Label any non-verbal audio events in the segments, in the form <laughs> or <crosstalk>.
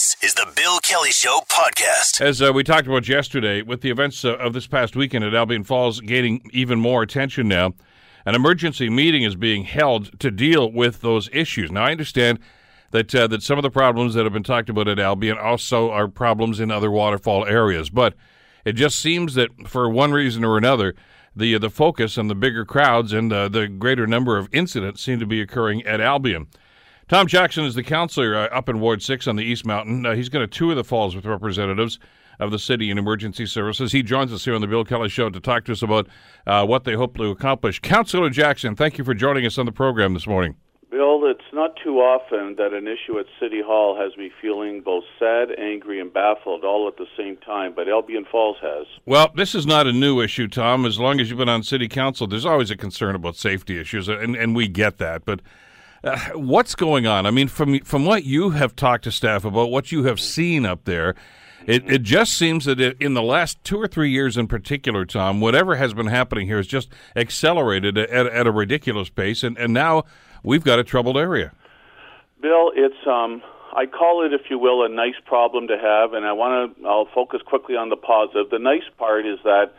This is the Bill Kelly Show podcast. As uh, we talked about yesterday, with the events uh, of this past weekend at Albion Falls gaining even more attention now, an emergency meeting is being held to deal with those issues. Now, I understand that uh, that some of the problems that have been talked about at Albion also are problems in other waterfall areas, but it just seems that for one reason or another, the the focus and the bigger crowds and the greater number of incidents seem to be occurring at Albion. Tom Jackson is the counselor uh, up in Ward 6 on the East Mountain. Uh, he's going to tour the falls with representatives of the city and emergency services. He joins us here on the Bill Kelly Show to talk to us about uh, what they hope to accomplish. Counselor Jackson, thank you for joining us on the program this morning. Bill, it's not too often that an issue at City Hall has me feeling both sad, angry, and baffled all at the same time, but Albion Falls has. Well, this is not a new issue, Tom. As long as you've been on City Council, there's always a concern about safety issues, and, and we get that. But uh, what's going on? I mean, from from what you have talked to staff about, what you have seen up there, it, it just seems that it, in the last two or three years in particular, Tom, whatever has been happening here has just accelerated at, at a ridiculous pace, and, and now we've got a troubled area. Bill, it's um, I call it, if you will, a nice problem to have, and I want to. I'll focus quickly on the positive. The nice part is that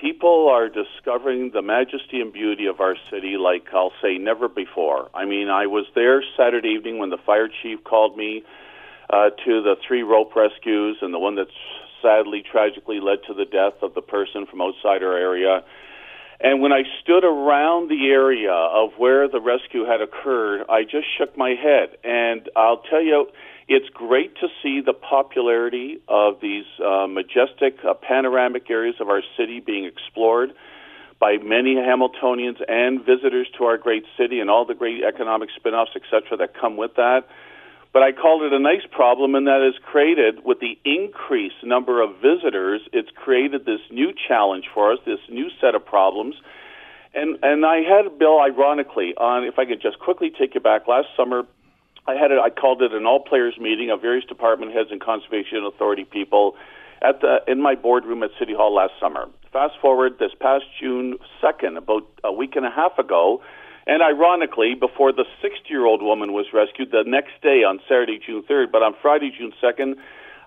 people are discovering the majesty and beauty of our city like I'll say never before. I mean, I was there Saturday evening when the fire chief called me uh, to the three rope rescues and the one that sadly, tragically led to the death of the person from outside our area. And when I stood around the area of where the rescue had occurred, I just shook my head. And I'll tell you, it's great to see the popularity of these uh, majestic uh, panoramic areas of our city being explored by many Hamiltonians and visitors to our great city and all the great economic spin-offs, etc., that come with that. But I called it a nice problem, and that is created with the increased number of visitors. It's created this new challenge for us, this new set of problems. And and I had Bill, ironically, on if I could just quickly take you back last summer. I had a, I called it an all players meeting of various department heads and conservation authority people at the in my boardroom at City Hall last summer. Fast forward this past June second, about a week and a half ago, and ironically, before the 60 year old woman was rescued the next day on Saturday, June 3rd, but on Friday, June 2nd,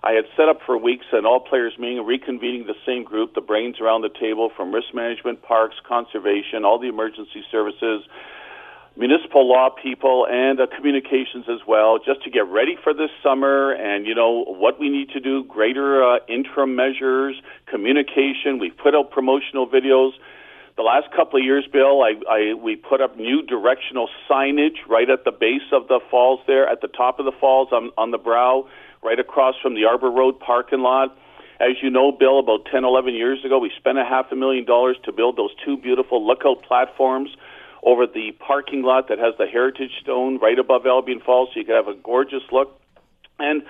I had set up for weeks an all players meeting, reconvening the same group, the brains around the table from risk management, parks, conservation, all the emergency services municipal law people and uh, communications as well, just to get ready for this summer and, you know, what we need to do, greater uh, interim measures, communication. We've put out promotional videos. The last couple of years, Bill, I, I, we put up new directional signage right at the base of the falls there, at the top of the falls on, on the brow, right across from the Arbor Road parking lot. As you know, Bill, about 10, 11 years ago, we spent a half a million dollars to build those two beautiful lookout platforms over the parking lot that has the Heritage Stone right above Albion Falls, so you can have a gorgeous look. And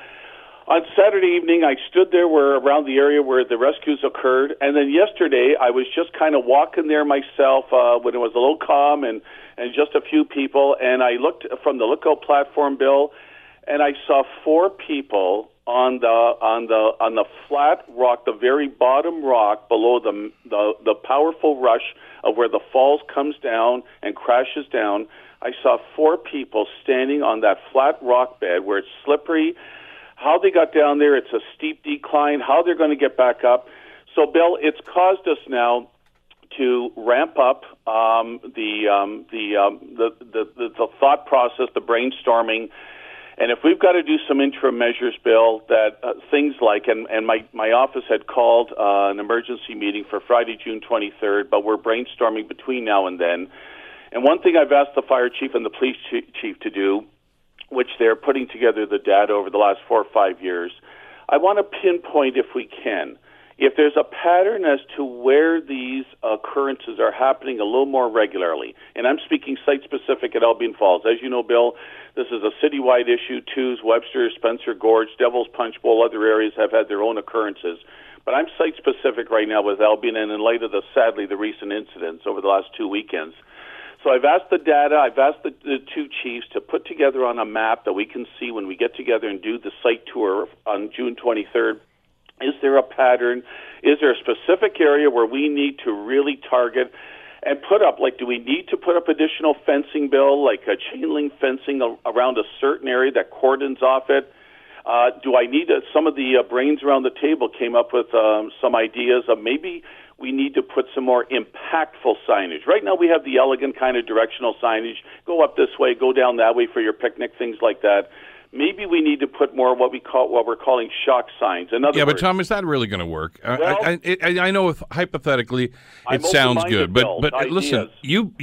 on Saturday evening, I stood there where around the area where the rescues occurred, and then yesterday I was just kind of walking there myself uh, when it was a little calm and and just a few people, and I looked from the lookout platform, Bill, and I saw four people on the on the on the flat rock, the very bottom rock below the the, the powerful rush of where the falls comes down and crashes down. I saw four people standing on that flat rock bed where it's slippery. How they got down there, it's a steep decline. How they're going to get back up. So, Bill, it's caused us now to ramp up um, the, um, the, um, the, the the the thought process, the brainstorming and if we've got to do some interim measures, Bill, that uh, things like, and, and my, my office had called uh, an emergency meeting for Friday, June 23rd, but we're brainstorming between now and then. And one thing I've asked the fire chief and the police chief to do, which they're putting together the data over the last four or five years, I want to pinpoint, if we can, if there's a pattern as to where these occurrences are happening a little more regularly, and I'm speaking site specific at Albion Falls. As you know, Bill, this is a citywide issue. Tews, Webster, Spencer Gorge, Devil's Punch Bowl, other areas have had their own occurrences. But I'm site specific right now with Albion, and in light of the sadly the recent incidents over the last two weekends. So I've asked the data, I've asked the, the two chiefs to put together on a map that we can see when we get together and do the site tour on June 23rd is there a pattern? Is there a specific area where we need to really target and put up, like, do we need to put up additional fencing, Bill, like a chain link fencing around a certain area that cordons off it? Uh, do I need uh, some of the uh, brains around the table came up with um, some ideas of maybe we need to put some more impactful signage. Right now, we have the elegant kind of directional signage go up this way, go down that way for your picnic, things like that. Maybe we need to put more what we call what we're calling shock signs. In other yeah, words, but Tom, is that really going to work? Well, I, I, I, I know if hypothetically it I'm sounds good, but but Bill, listen, ideas. you.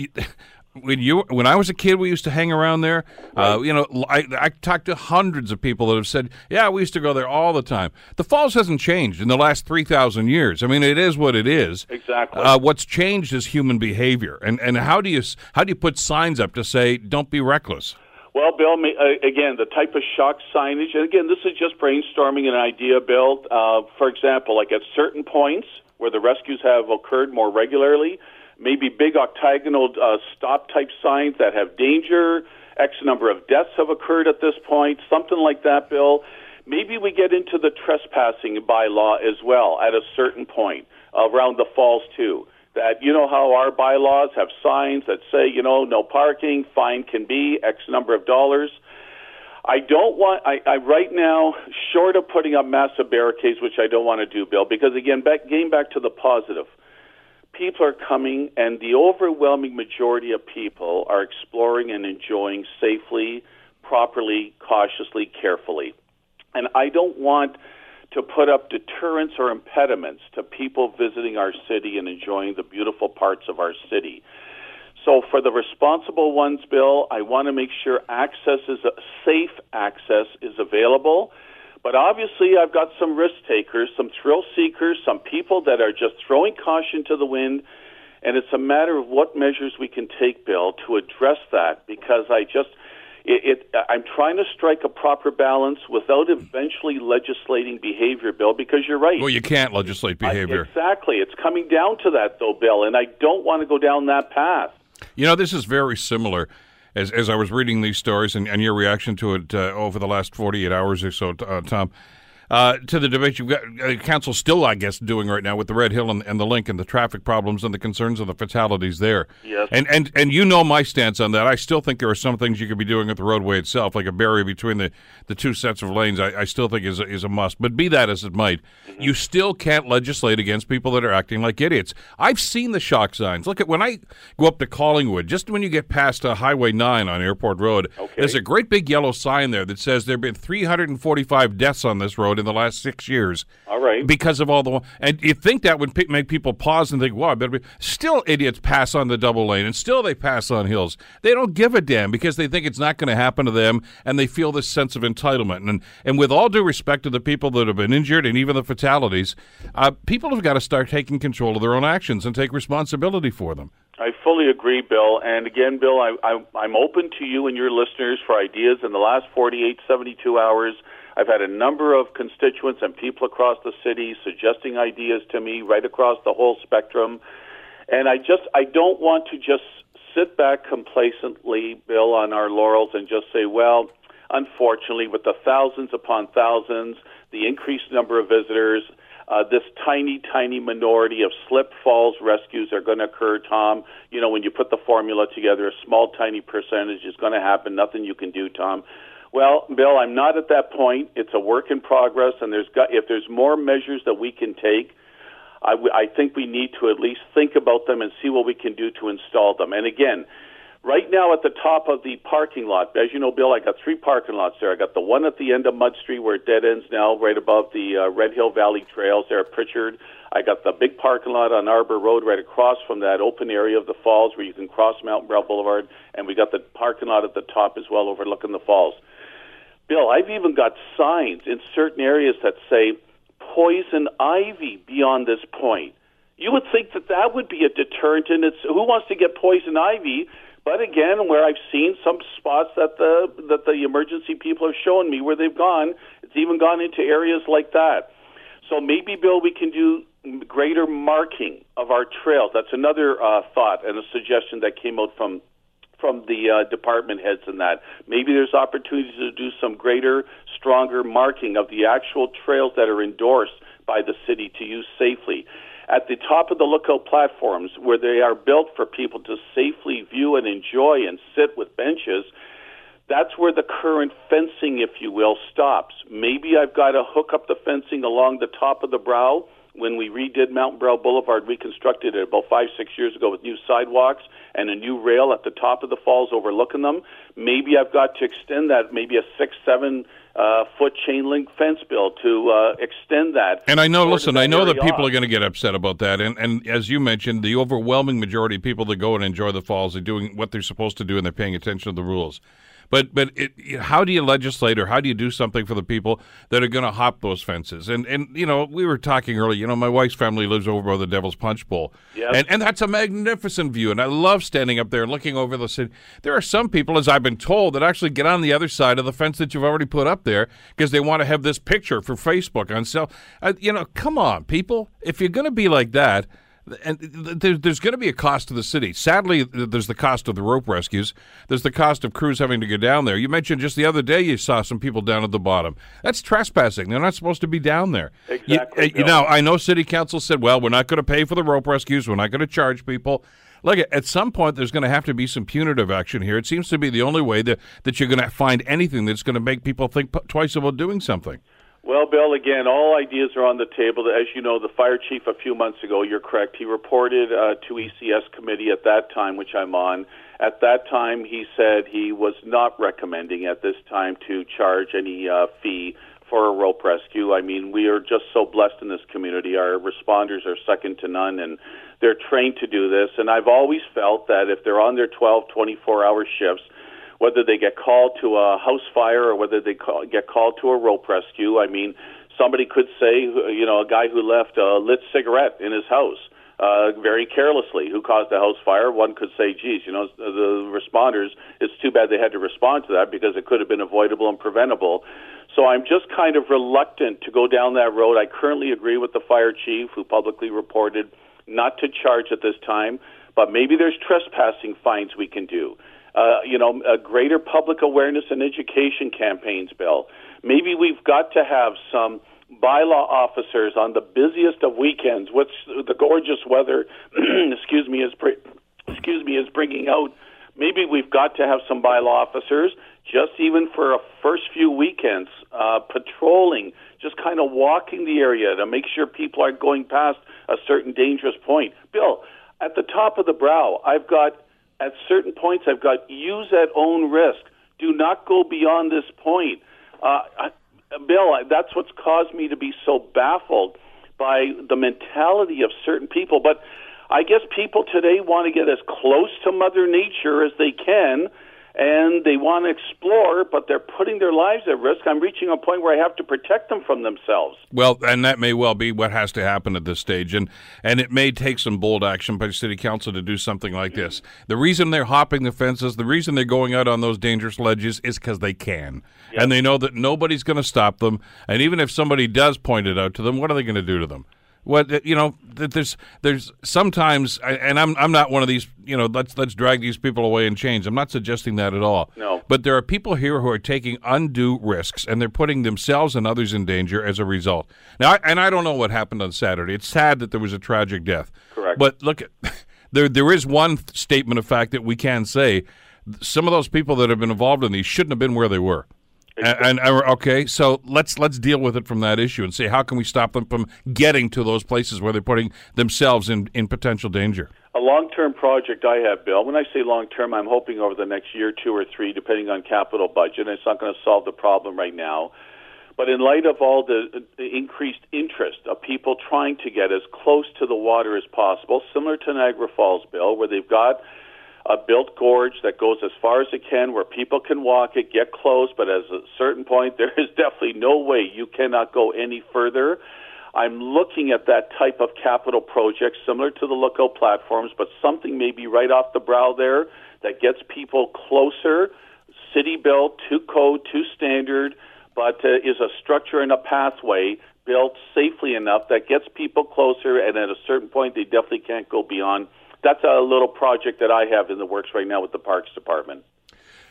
When you when I was a kid, we used to hang around there. Uh, you know, I, I talked to hundreds of people that have said, "Yeah, we used to go there all the time." The Falls hasn't changed in the last three thousand years. I mean, it is what it is. Exactly. Uh, what's changed is human behavior, and and how do you how do you put signs up to say, "Don't be reckless"? Well, Bill, uh, again, the type of shock signage, and again, this is just brainstorming an idea, Bill. Uh, for example, like at certain points where the rescues have occurred more regularly, maybe big octagonal uh, stop type signs that have danger, X number of deaths have occurred at this point, something like that, Bill. Maybe we get into the trespassing bylaw as well at a certain point around the falls, too that you know how our bylaws have signs that say you know no parking fine can be x number of dollars. I don't want i, I right now short of putting up massive barricades which i don't want to do bill because again back getting back to the positive people are coming and the overwhelming majority of people are exploring and enjoying safely properly cautiously carefully. And i don't want to put up deterrents or impediments to people visiting our city and enjoying the beautiful parts of our city. So, for the responsible ones, Bill, I want to make sure access is a, safe access is available. But obviously, I've got some risk takers, some thrill seekers, some people that are just throwing caution to the wind. And it's a matter of what measures we can take, Bill, to address that because I just it, it, I'm trying to strike a proper balance without eventually legislating behavior, Bill, because you're right. Well, you can't legislate behavior. I, exactly. It's coming down to that, though, Bill, and I don't want to go down that path. You know, this is very similar. As, as I was reading these stories and, and your reaction to it uh, over the last 48 hours or so, uh, Tom, uh, to the debate you've got, uh, council still, I guess, doing right now with the Red Hill and, and the link and the traffic problems and the concerns of the fatalities there. Yes. And, and and you know my stance on that. I still think there are some things you could be doing at the roadway itself, like a barrier between the, the two sets of lanes. I, I still think is a, is a must. But be that as it might, Mm-hmm. you still can't legislate against people that are acting like idiots. I've seen the shock signs. Look at when I go up to Collingwood, just when you get past uh, Highway 9 on Airport Road, Okay. there's a great big yellow sign there that says there have been 345 deaths on this road in the last six years All right. because of all the and you think that would make people pause and think, "Wow, I better be." Still, idiots pass on the double lane, and still they pass on hills. They don't give a damn because they think it's not going to happen to them, and they feel this sense of entitlement. And and with all due respect to the people that have been injured and even the fatalities, uh, people have got to start taking control of their own actions and take responsibility for them. I fully agree, Bill. And again, Bill, I, I, I'm open to you and your listeners for ideas. In the last 48, 72 hours, I've had a number of constituents and people across the city suggesting ideas to me right across the whole spectrum. And I just, I don't want to just sit back complacently, Bill, on our laurels and just say, well, unfortunately, with the thousands upon thousands, the increased number of visitors, uh, this tiny, tiny minority of slip falls rescues are going to occur, Tom. You know, when you put the formula together, a small, tiny percentage is going to happen. Nothing you can do, Tom. Well, Bill, I'm not at that point. It's a work in progress, and there's got, if there's more measures that we can take, I, w- I think we need to at least think about them and see what we can do to install them. And again, right now at the top of the parking lot, as you know, Bill, I got three parking lots there. I got the one at the end of Mud Street where it dead ends now, right above the uh, Red Hill Valley Trails there at Pritchard. I got the big parking lot on Arbor Road right across from that open area of the falls where you can cross Mountain Brow Boulevard, and we got the parking lot at the top as well overlooking the falls. Bill, I've even got signs in certain areas that say poison ivy beyond this point. You would think that that would be a deterrent, and it's who wants to get poison ivy? But again, where I've seen some spots that the that the emergency people have shown me where they've gone, it's even gone into areas like that. So maybe, Bill, we can do greater marking of our trails. That's another uh, thought and a suggestion that came out from from the uh, department heads and that. Maybe there's opportunities to do some greater, stronger marking of the actual trails that are endorsed by the city to use safely. At the top of the lookout platforms, where they are built for people to safely view and enjoy and sit with benches, That's where the current fencing, if you will, stops. Maybe I've got to hook up the fencing along the top of the brow. When we redid Mountain Brow Boulevard, reconstructed it about five, six years ago with new sidewalks and a new rail at the top of the falls overlooking them. Maybe I've got to extend that, maybe a six, seven uh, foot chain link fence bill to uh, extend that. And I know, listen, I know that people off. are going to get upset about that. And, and as you mentioned, the overwhelming majority of people that go and enjoy the falls are doing what they're supposed to do and they're paying attention to the rules. But but it, how do you legislate or how do you do something for the people that are going to hop those fences? And and you know we were talking earlier. You know my wife's family lives over by the Devil's Punch Bowl, yes. and and that's a magnificent view. And I love standing up there and looking over the city. There are some people, as I've been told, that actually get on the other side of the fence that you've already put up there because they want to have this picture for Facebook on sale. Uh, you know, come on, people. If you're going to be like that and there's going to be a cost to the city. Sadly, there's the cost of the rope rescues. There's the cost of crews having to go down there. You mentioned just the other day you saw some people down at the bottom. That's trespassing. They're not supposed to be down there. Exactly. Eh, you, you know, I know city council said, well, we're not going to pay for the rope rescues. We're not going to charge people. Look, at some point, there's going to have to be some punitive action here. It seems to be the only way that, that you're going to find anything that's going to make people think twice about doing something. Well, Bill, again, all ideas are on the table. As you know, the fire chief a few months ago, you're correct, he reported uh, to ECS committee at that time, which I'm on. At that time, he said he was not recommending at this time to charge any uh, fee for a rope rescue. I mean, we are just so blessed in this community. Our responders are second to none, and they're trained to do this. And I've always felt that if they're on their 12, 24 hour shifts, whether they get called to a house fire or whether they call, get called to a rope rescue. I mean, somebody could say, you know, a guy who left a lit cigarette in his house uh, very carelessly who caused the house fire. One could say, geez, you know, the responders, it's too bad they had to respond to that because it could have been avoidable and preventable. So I'm just kind of reluctant to go down that road. I currently agree with the fire chief who publicly reported not to charge at this time, but maybe there's trespassing fines we can do uh, you know, a greater public awareness and education campaigns, Bill. Maybe we've got to have some bylaw officers on the busiest of weekends, which the gorgeous weather, <clears throat> excuse me, is excuse me is bringing out. Maybe we've got to have some bylaw officers, just even for a first few weekends, uh, patrolling, just kind of walking the area to make sure people aren't going past a certain dangerous point. Bill, at the top of the brow, I've got at certain points, I've got use at own risk. Do not go beyond this point. Uh, I, Bill, I, that's what's caused me to be so baffled by the mentality of certain people. But I guess people today want to get as close to Mother Nature as they can and they want to explore, but they're putting their lives at risk. I'm reaching a point where I have to protect them from themselves. Well, and that may well be what has to happen at this stage, and and it may take some bold action by City Council to do something like this. The reason they're hopping the fences, the reason they're going out on those dangerous ledges, is because they can, and they know that nobody's going to stop them. And even if somebody does point it out to them, what are they going to do to them? What you know there's there's sometimes and I'm I'm not one of these you know let's let's drag these people away in chains I'm not suggesting that at all. No. But there are people here who are taking undue risks and they're putting themselves and others in danger as a result. Now I, and I don't know what happened on Saturday. It's sad that there was a tragic death. Correct. But look <laughs> there there is one statement of fact that we can say. Some of those people that have been involved in these shouldn't have been where they were and, and, uh, okay, so let's let's deal with it from that issue and say how can we stop them from getting to those places where they're putting themselves in, in potential danger. A long-term project I have, Bill. When I say long-term, I'm hoping over the next year, two or three, depending on capital budget. it's not going to solve the problem right now. But in light of all the, the increased interest of people trying to get as close to the water as possible, similar to Niagara Falls, Bill, where they've got a built gorge that goes as far as it can where people can walk it, get close, but at a certain point, <laughs> there is definitely no way you cannot go any further. I'm looking at that type of capital project similar to the lookout platforms, but something maybe right off the brow there that gets people closer, city built, to code, to standard, but uh, is a structure and a pathway built safely enough that gets people closer, and at a certain point, they definitely can't go beyond that's a little project that I have in the works right now with the Parks Department.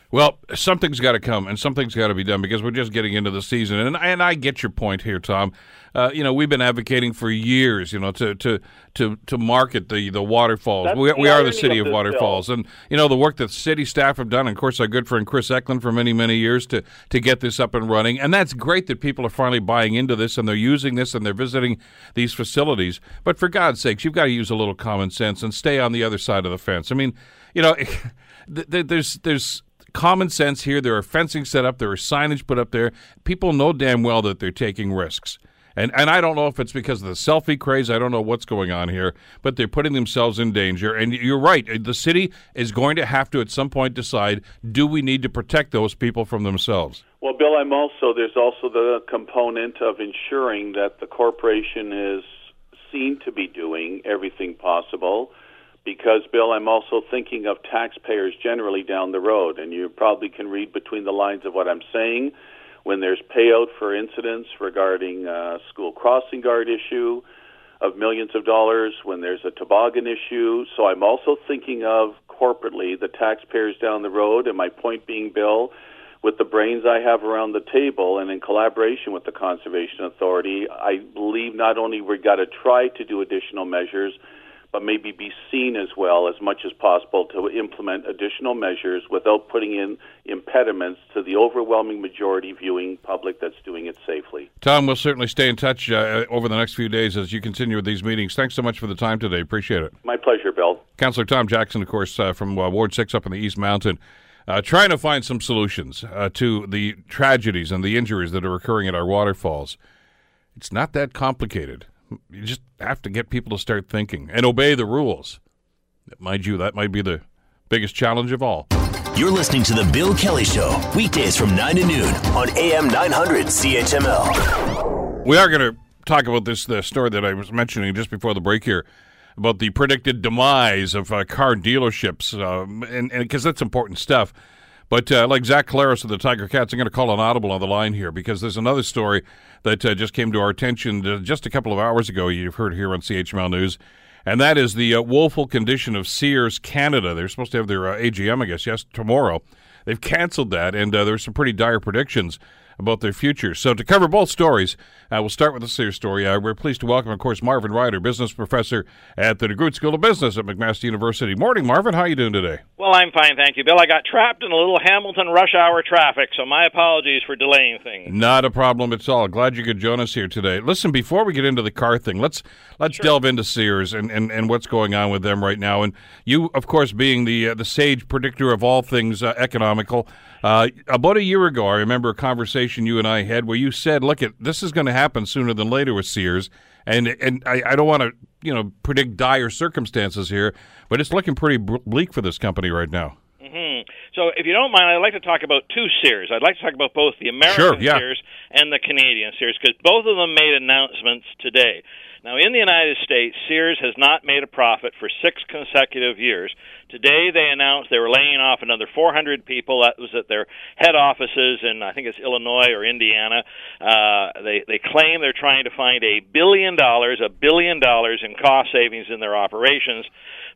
Well, something's got to come and something's got to be done because we're just getting into the season. And and I get your point here, Tom. Uh, you know, we've been advocating for years, you know, to to to, to market the the waterfalls. That's we, we are the city of waterfalls, and you know the work that city staff have done, and of course our good friend Chris Ecklund for many many years to to get this up and running. And that's great that people are finally buying into this and they're using this and they're visiting these facilities. But for God's sakes, you've got to use a little common sense and stay on the other side of the fence. I mean, you know, <laughs> there's there's common sense here. There are fencing set up, there are signage put up there. People know damn well that they're taking risks. And, and I don't know if it's because of the selfie craze. I don't know what's going on here, but they're putting themselves in danger. And you're right. The city is going to have to, at some point, decide do we need to protect those people from themselves? Well, Bill, I'm also, there's also the component of ensuring that the corporation is seen to be doing everything possible because, Bill, I'm also thinking of taxpayers generally down the road, and you probably can read between the lines of what I'm saying. When there's payout for incidents regarding a school crossing guard issue of millions of dollars, when there's a toboggan issue. So I'm also thinking of corporately the taxpayers down the road, and my point being, Bill, with the brains I have around the table and in collaboration with the Conservation Authority, I believe not only we got to try to do additional measures, but maybe be seen as well as much as possible to implement additional measures without putting in impediments to the overwhelming majority viewing public that's doing it safely. Tom, we'll certainly stay in touch uh, over the next few days as you continue with these meetings. Thanks so much for the time today. Appreciate it. My pleasure, Bill. Councillor Tom Jackson, of course, uh, from uh, Ward 6 up in the East Mountain. Uh, trying to find some solutions uh, to the tragedies and the injuries that are occurring at our waterfalls. It's not that complicated. You just have to get people to start thinking and obey the rules. Mind you, that might be the biggest challenge of all. You're listening to The Bill Kelly Show, weekdays from 9 to noon on AM 900 CHML. We are going to talk about this the story that I was mentioning just before the break here about the predicted demise of uh, car dealerships, um, and because that's important stuff. But uh, like Zach Collaros of the Tiger Cats, I'm going to call an audible on the line here because there's another story that uh, just came to our attention uh, just a couple of hours ago. You've heard here on CHML News, and that is the uh, woeful condition of Sears Canada. They're supposed to have their uh, AGM, I guess, yes, tomorrow. They've canceled that, and uh, there's some pretty dire predictions about their future. So, to cover both stories, uh, we'll start with the Sears story. Uh, we're pleased to welcome, of course, Marvin Ryder, business professor at the DeGroote School of Business at McMaster University. Morning, Marvin. How are you doing today? Well, I'm fine, thank you, Bill. I got trapped in a little Hamilton rush hour traffic, so my apologies for delaying things. Not a problem at all. Glad you could join us here today. Listen, before we get into the car thing, let's let's Sure. delve into Sears and, and, and what's going on with them right now. And you, of course, being the uh, the sage predictor of all things uh, economical, uh, about a year ago, I remember a conversation you and I had where you said, "Look, at this is going to happen sooner than later with Sears." And and I, I don't want to you know predict dire circumstances here, but it's looking pretty bleak for this company right now. hmm So, if you don't mind, I'd like to talk about two Sears. I'd like to talk about both the American Sure, yeah. Sears and the Canadian Sears because both of them made announcements today. Now, in the United States, Sears has not made a profit for six consecutive years. Today, they announced they were laying off another 400 people. That was at their head offices in, I think it's Illinois or Indiana. Uh, they they claim they're trying to find a billion dollars, a billion dollars in cost savings in their operations.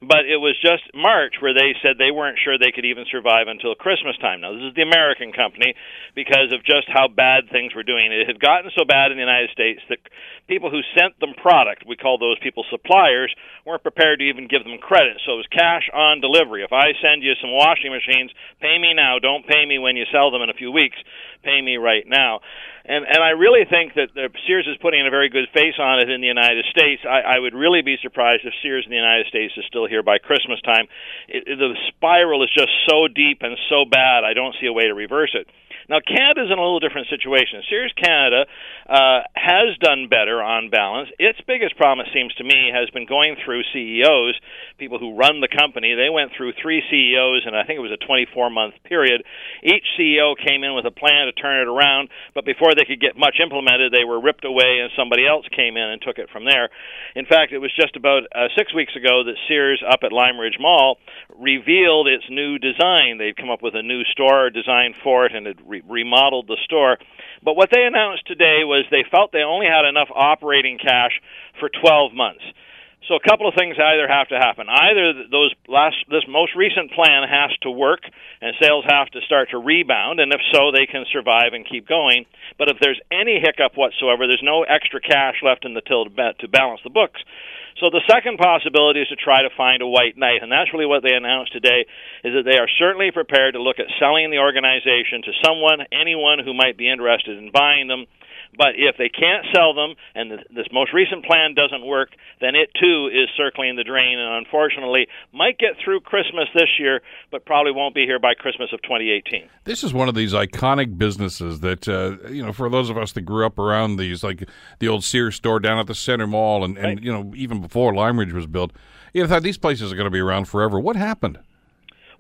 But it was just March where they said they weren't sure they could even survive until Christmas time. Now, this is the American company because of just how bad things were doing. It had gotten so bad in the United States that people who sent them product, we call those people suppliers, weren't prepared to even give them credit. So it was cash on delivery. If I send you some washing machines, pay me now. Don't pay me when you sell them in a few weeks. Pay me right now. And and I really think that the Sears is putting a very good face on it in the United States. I, I would really be surprised if Sears in the United States is still here by Christmas time. It, it- the spiral is just so deep and so bad. I don't see a way to reverse it. Now, Canada's in a little different situation. Sears Canada uh, has done better on balance. Its biggest problem, it seems to me, has been going through CEOs, people who run the company. They went through three CEOs, and I think it was a 24 month period. Each CEO came in with a plan to turn it around, but before they could get much implemented, they were ripped away, and somebody else came in and took it from there. In fact, it was just about uh, six weeks ago that Sears up at Lime Ridge Mall revealed its new design. They'd come up with a new store design for it and had re- remodeled the store. But what they announced today was they felt they only had enough operating cash for 12 months. So a couple of things either have to happen. Either those last this most recent plan has to work and sales have to start to rebound and if so they can survive and keep going. But if there's any hiccup whatsoever, there's no extra cash left in the till to, to balance the books. So the second possibility is to try to find a white knight, and that's really what they announced today. Is that they are certainly prepared to look at selling the organization to someone, anyone who might be interested in buying them. But if they can't sell them and this most recent plan doesn't work, then it too is circling the drain and unfortunately might get through Christmas this year, but probably won't be here by Christmas of 2018. This is one of these iconic businesses that, uh, you know, for those of us that grew up around these, like the old Sears store down at the Center Mall and, and right. you know, even before Lime Ridge was built, you know, thought these places are going to be around forever. What happened?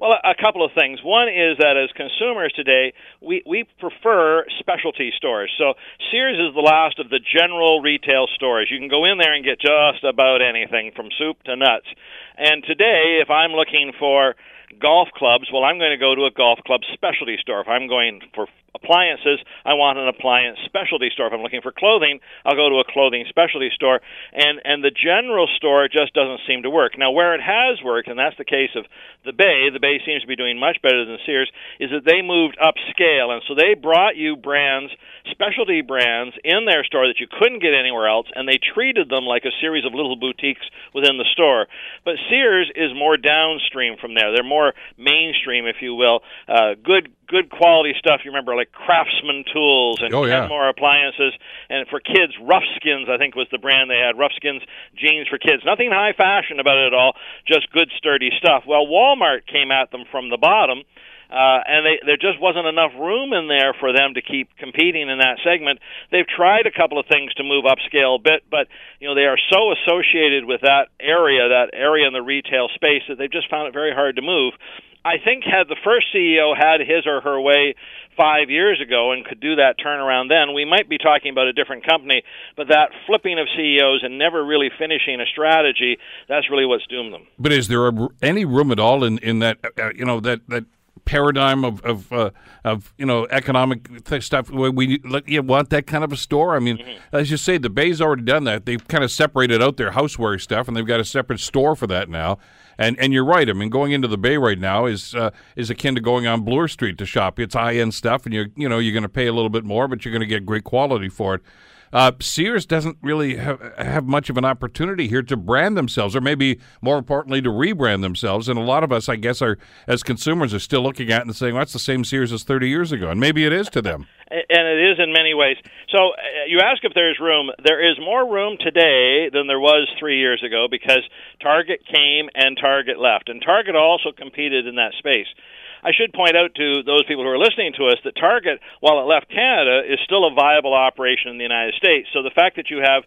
Well, a couple of things. One is that as consumers today, we, we prefer specialty stores. So Sears is the last of the general retail stores. You can go in there and get just about anything from soup to nuts. And today, if I'm looking for golf clubs, well, I'm going to go to a golf club specialty store. If I'm going for appliances, I want an appliance specialty store. If I'm looking for clothing, I'll go to a clothing specialty store. And and the general store just doesn't seem to work. Now, where it has worked, and that's the case of the Bay, the Bay seems to be doing much better than Sears, is that they moved upscale, and so they brought you brands, specialty brands, in their store that you couldn't get anywhere else, and they treated them like a series of little boutiques within the store. But Sears is more downstream from there. They're more mainstream, if you will. Uh, good good quality stuff. You remember like Craftsman tools and oh, yeah. Kenmore appliances, and for kids, Toughskins I think was the brand they had. Toughskins jeans for kids. Nothing high fashion about it at all. Just good sturdy stuff. Well, Walmart came at them from the bottom. Uh, and they, there just wasn't enough room in there for them to keep competing in that segment. They've tried a couple of things to move upscale a bit, but you know they are so associated with that area, that area in the retail space, that they've just found it very hard to move. I think had the first CEO had his or her way five years ago and could do that turnaround then, we might be talking about a different company. But that flipping of CEOs and never really finishing a strategy, that's really what's doomed them. But is there a, any room at all in, in that, uh, you know, that, that paradigm of of, uh, of you know economic stuff where we you want that kind of a store. I mean, mm-hmm. as you say, the Bay's already done that. They've kind of separated out their houseware stuff, and they've got a separate store for that now. And and you're right. I mean, going into the Bay right now is uh, is akin to going on Bloor Street to shop. It's high end stuff, and you're you know you're going to pay a little bit more, but you're going to get great quality for it. Uh, Sears doesn't really have, have much of an opportunity here to brand themselves, or maybe more importantly, to rebrand themselves. And a lot of us, I guess, are as consumers are still looking at it and saying, "Well, that's the same Sears as 30 years ago," and maybe it is to them. <laughs> And it is in many ways. So uh, you ask if there's room. There is more room today than there was three years ago because Target came and Target left, and Target also competed in that space. I should point out to those people who are listening to us that Target, while it left Canada, is still a viable operation in the United States. So the fact that you have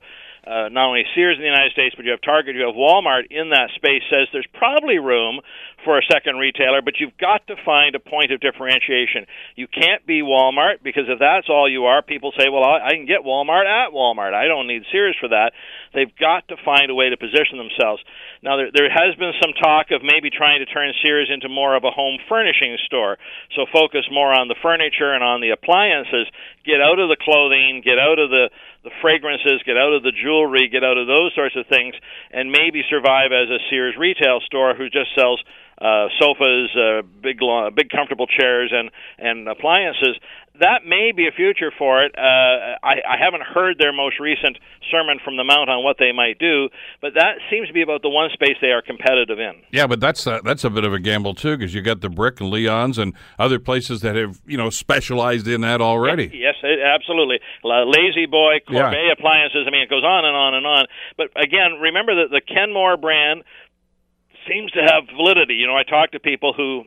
uh, not only Sears in the United States, but you have Target, you have Walmart in that space, says there's probably room for a second retailer, but you've got to find a point of differentiation. You can't be Walmart because if that's all you are, people say, well, I can get Walmart at Walmart. I don't need Sears for that. They've got to find a way to position themselves. Now, there, there has been some talk of maybe trying to turn Sears into more of a home furnishing store. So focus more on the furniture and on the appliances. Get out of the clothing, get out of the the fragrances, get out of the jewelry, get out of those sorts of things, and maybe survive as a Sears retail store who just sells uh, sofas, uh, big, long, big comfortable chairs, and and appliances. That may be a future for it. Uh, I, I haven't heard their most recent sermon from the Mount on what they might do, but that seems to be about the one space they are competitive in. Yeah, but that's a, that's a bit of a gamble too, because you got the Brick and Leon's and other places that have you know specialized in that already. Yes, yes absolutely. La-Z-Boy, Corbeil yeah. appliances. I mean, it goes on and on and on. But again, remember that the Kenmore brand seems to have validity. You know, I talk to people who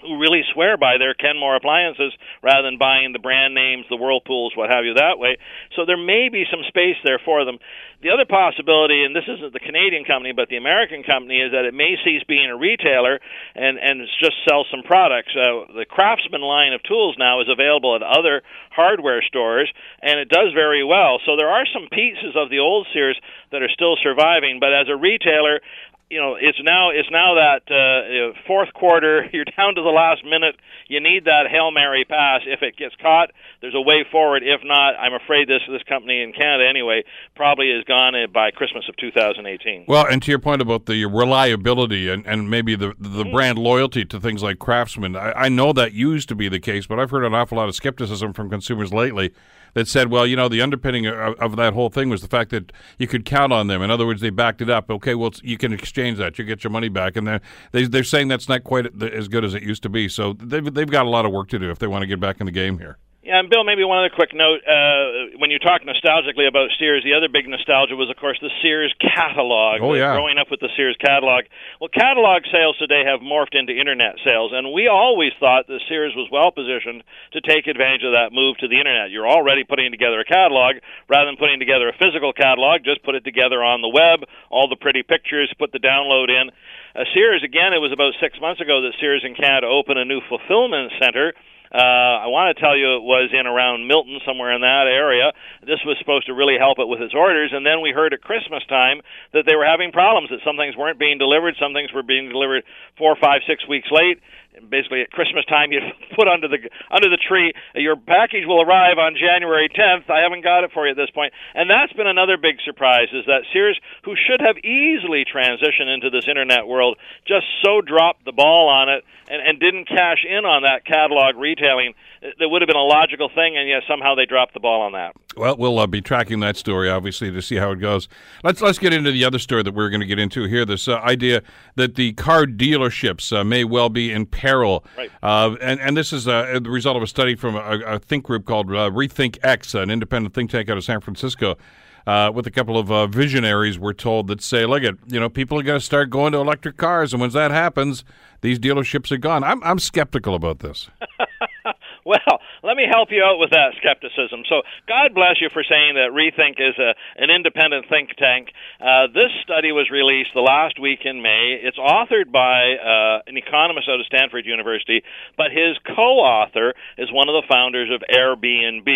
who really swear by their Kenmore appliances rather than buying the brand names, the Whirlpools, what have you that way. So there may be some space there for them. The other possibility, and this isn't the Canadian company, but the American company, is that it may cease being a retailer and and just sell some products. Uh, the Craftsman line of tools now is available at other hardware stores, and it does very well. So there are some pieces of the old Sears that are still surviving, but as a retailer, you know, it's now it's now that uh, fourth quarter. <laughs> You're down to the last minute. You need that hail mary pass. If it gets caught, there's a way forward. If not, I'm afraid this this company in Canada anyway probably is gone by Christmas of 2018. Well, and to your point about the reliability and, and maybe the the mm. brand loyalty to things like Craftsman, I, I know that used to be the case, but I've heard an awful lot of skepticism from consumers lately that said, well, you know, the underpinning of, of, that whole thing was the fact that you could count on them. In other words, they backed it up. Okay, well, you can exchange that. You get your money back. And they're, they, they're saying that's not quite as good as it used to be. So they've, they've got a lot of work to do if they want to get back in the game here. Yeah, and Bill, maybe one other quick note. Uh, when you talk nostalgically about Sears, the other big nostalgia was, of course, the Sears catalog. Oh, yeah. Growing up with the Sears catalog. Well, catalog sales today have morphed into internet sales, and we always thought that Sears was well positioned to take advantage of that move to the internet. You're already putting together a catalog rather than putting together a physical catalog. Just put it together on the web, all the pretty pictures, put the download in. Uh, Sears, again, it was about six months ago that Sears in Canada opened a new fulfillment center uh, I want to tell you it was in around Milton, somewhere in that area. This was supposed to really help it with its orders, and then we heard at Christmas time that they were having problems, that some things weren't being delivered, some things were being delivered four, five, six weeks late basically at Christmas time you <laughs> put under the under the tree your package will arrive on January 10th I haven't got it for you at this point and that's been another big surprise is that Sears who should have easily transitioned into this internet world just so dropped the ball on it and, and didn't cash in on that catalog retailing that would have been a logical thing, and yet somehow they dropped the ball on that. Well, we'll uh, be tracking that story obviously to see how it goes. Let's let's get into the other story that we're going to get into here. This uh, idea that the car dealerships uh, may well be in peril, right. Uh, and and this is uh, the result of a study from a, a think group called uh, Rethink X, an independent think tank out of San Francisco. Uh, with a couple of uh, visionaries, we're told that say, look at you know people are going to start going to electric cars, and once that happens, these dealerships are gone. I'm I'm skeptical about this. <laughs> Well, let me help you out with that skepticism. So, God bless you for saying that Rethink is a, an independent think tank. Uh, this study was released the last week in May. It's authored by uh, an economist out of Stanford University, but his co author is one of the founders of Airbnb.